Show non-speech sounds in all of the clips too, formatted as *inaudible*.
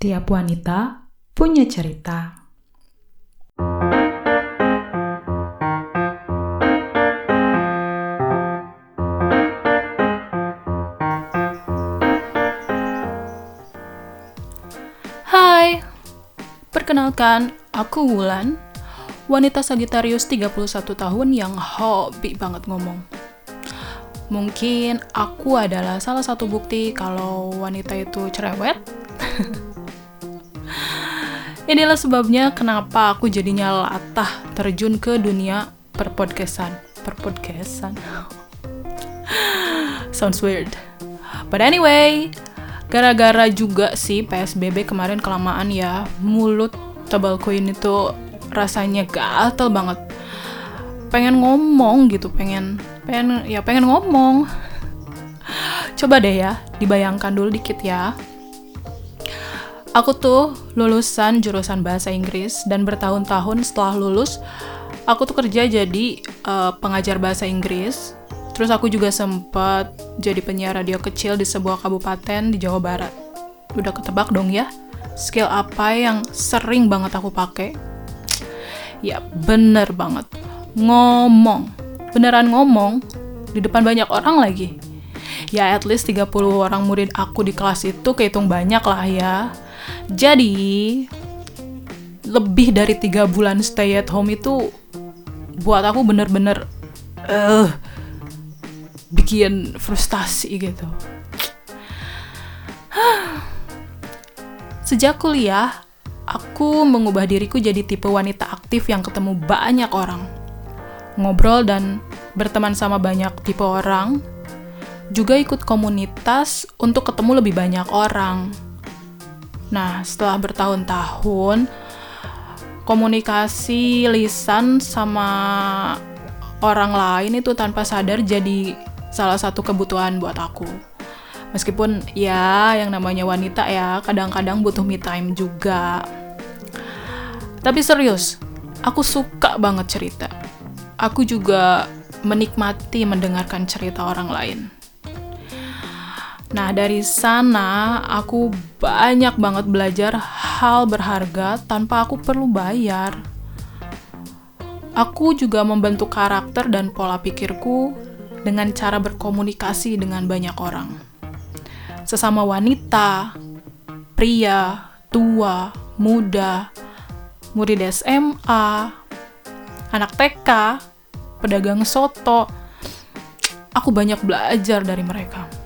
Setiap wanita punya cerita. Hai, perkenalkan aku Wulan, wanita Sagitarius 31 tahun yang hobi banget ngomong. Mungkin aku adalah salah satu bukti kalau wanita itu cerewet. *laughs* Inilah sebabnya kenapa aku jadinya latah terjun ke dunia perpodcastan. Perpodcastan. *sighs* Sounds weird. But anyway, gara-gara juga sih PSBB kemarin kelamaan ya, mulut tebalku ini tuh rasanya gatel banget. Pengen ngomong gitu, pengen pengen ya pengen ngomong. Coba deh ya, dibayangkan dulu dikit ya. Aku tuh lulusan jurusan bahasa Inggris dan bertahun-tahun setelah lulus aku tuh kerja jadi uh, pengajar bahasa Inggris. Terus aku juga sempat jadi penyiar radio kecil di sebuah kabupaten di Jawa Barat. Udah ketebak dong ya, skill apa yang sering banget aku pakai? Ya bener banget, ngomong. Beneran ngomong, di depan banyak orang lagi. Ya at least 30 orang murid aku di kelas itu kehitung banyak lah ya. Jadi, lebih dari tiga bulan stay at home itu buat aku bener-bener uh, bikin frustasi gitu. Sejak kuliah, aku mengubah diriku jadi tipe wanita aktif yang ketemu banyak orang. Ngobrol dan berteman sama banyak tipe orang, juga ikut komunitas untuk ketemu lebih banyak orang. Nah, setelah bertahun-tahun, komunikasi lisan sama orang lain itu tanpa sadar jadi salah satu kebutuhan buat aku. Meskipun ya yang namanya wanita ya kadang-kadang butuh me time juga. Tapi serius, aku suka banget cerita. Aku juga menikmati mendengarkan cerita orang lain. Nah, dari sana aku banyak banget belajar hal berharga tanpa aku perlu bayar. Aku juga membentuk karakter dan pola pikirku dengan cara berkomunikasi dengan banyak orang. Sesama wanita, pria, tua, muda, murid SMA, anak TK, pedagang soto. Aku banyak belajar dari mereka.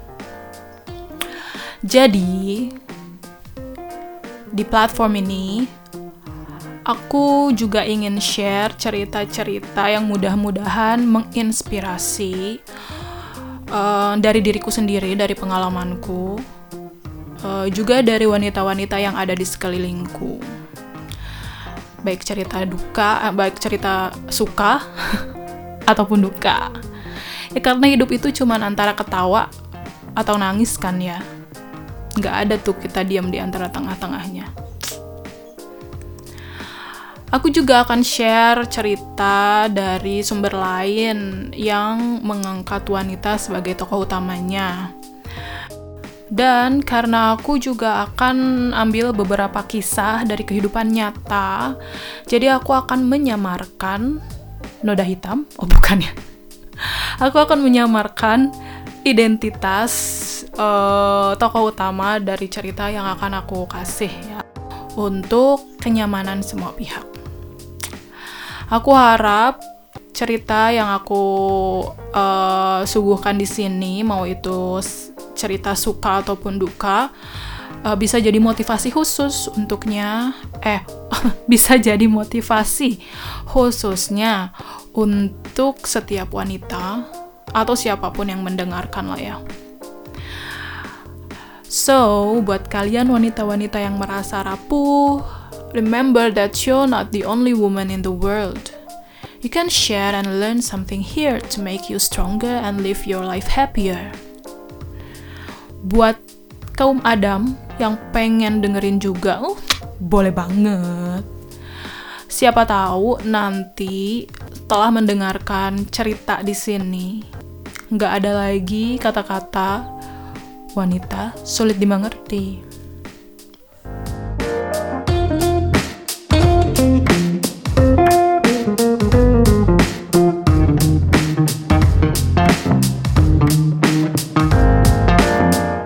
Jadi, di platform ini, aku juga ingin share cerita-cerita yang mudah-mudahan menginspirasi uh, dari diriku sendiri, dari pengalamanku, uh, juga dari wanita-wanita yang ada di sekelilingku. Baik cerita duka, uh, baik cerita suka, *laughs* ataupun duka. Ya karena hidup itu cuma antara ketawa atau nangis kan ya nggak ada tuh kita diam di antara tengah-tengahnya. Aku juga akan share cerita dari sumber lain yang mengangkat wanita sebagai tokoh utamanya. Dan karena aku juga akan ambil beberapa kisah dari kehidupan nyata, jadi aku akan menyamarkan noda hitam. Oh, bukan ya. Aku akan menyamarkan identitas uh, tokoh utama dari cerita yang akan aku kasih ya untuk kenyamanan semua pihak. Aku harap cerita yang aku uh, suguhkan di sini mau itu cerita suka ataupun duka uh, bisa jadi motivasi khusus untuknya eh *laughs* bisa jadi motivasi khususnya untuk setiap wanita atau siapa pun yang mendengarkan lah ya. So, buat kalian wanita-wanita yang merasa rapuh, remember that you're not the only woman in the world. You can share and learn something here to make you stronger and live your life happier. Buat kaum Adam yang pengen dengerin juga, uh, boleh banget. Siapa tahu nanti setelah mendengarkan cerita di sini, nggak ada lagi kata-kata wanita sulit dimengerti.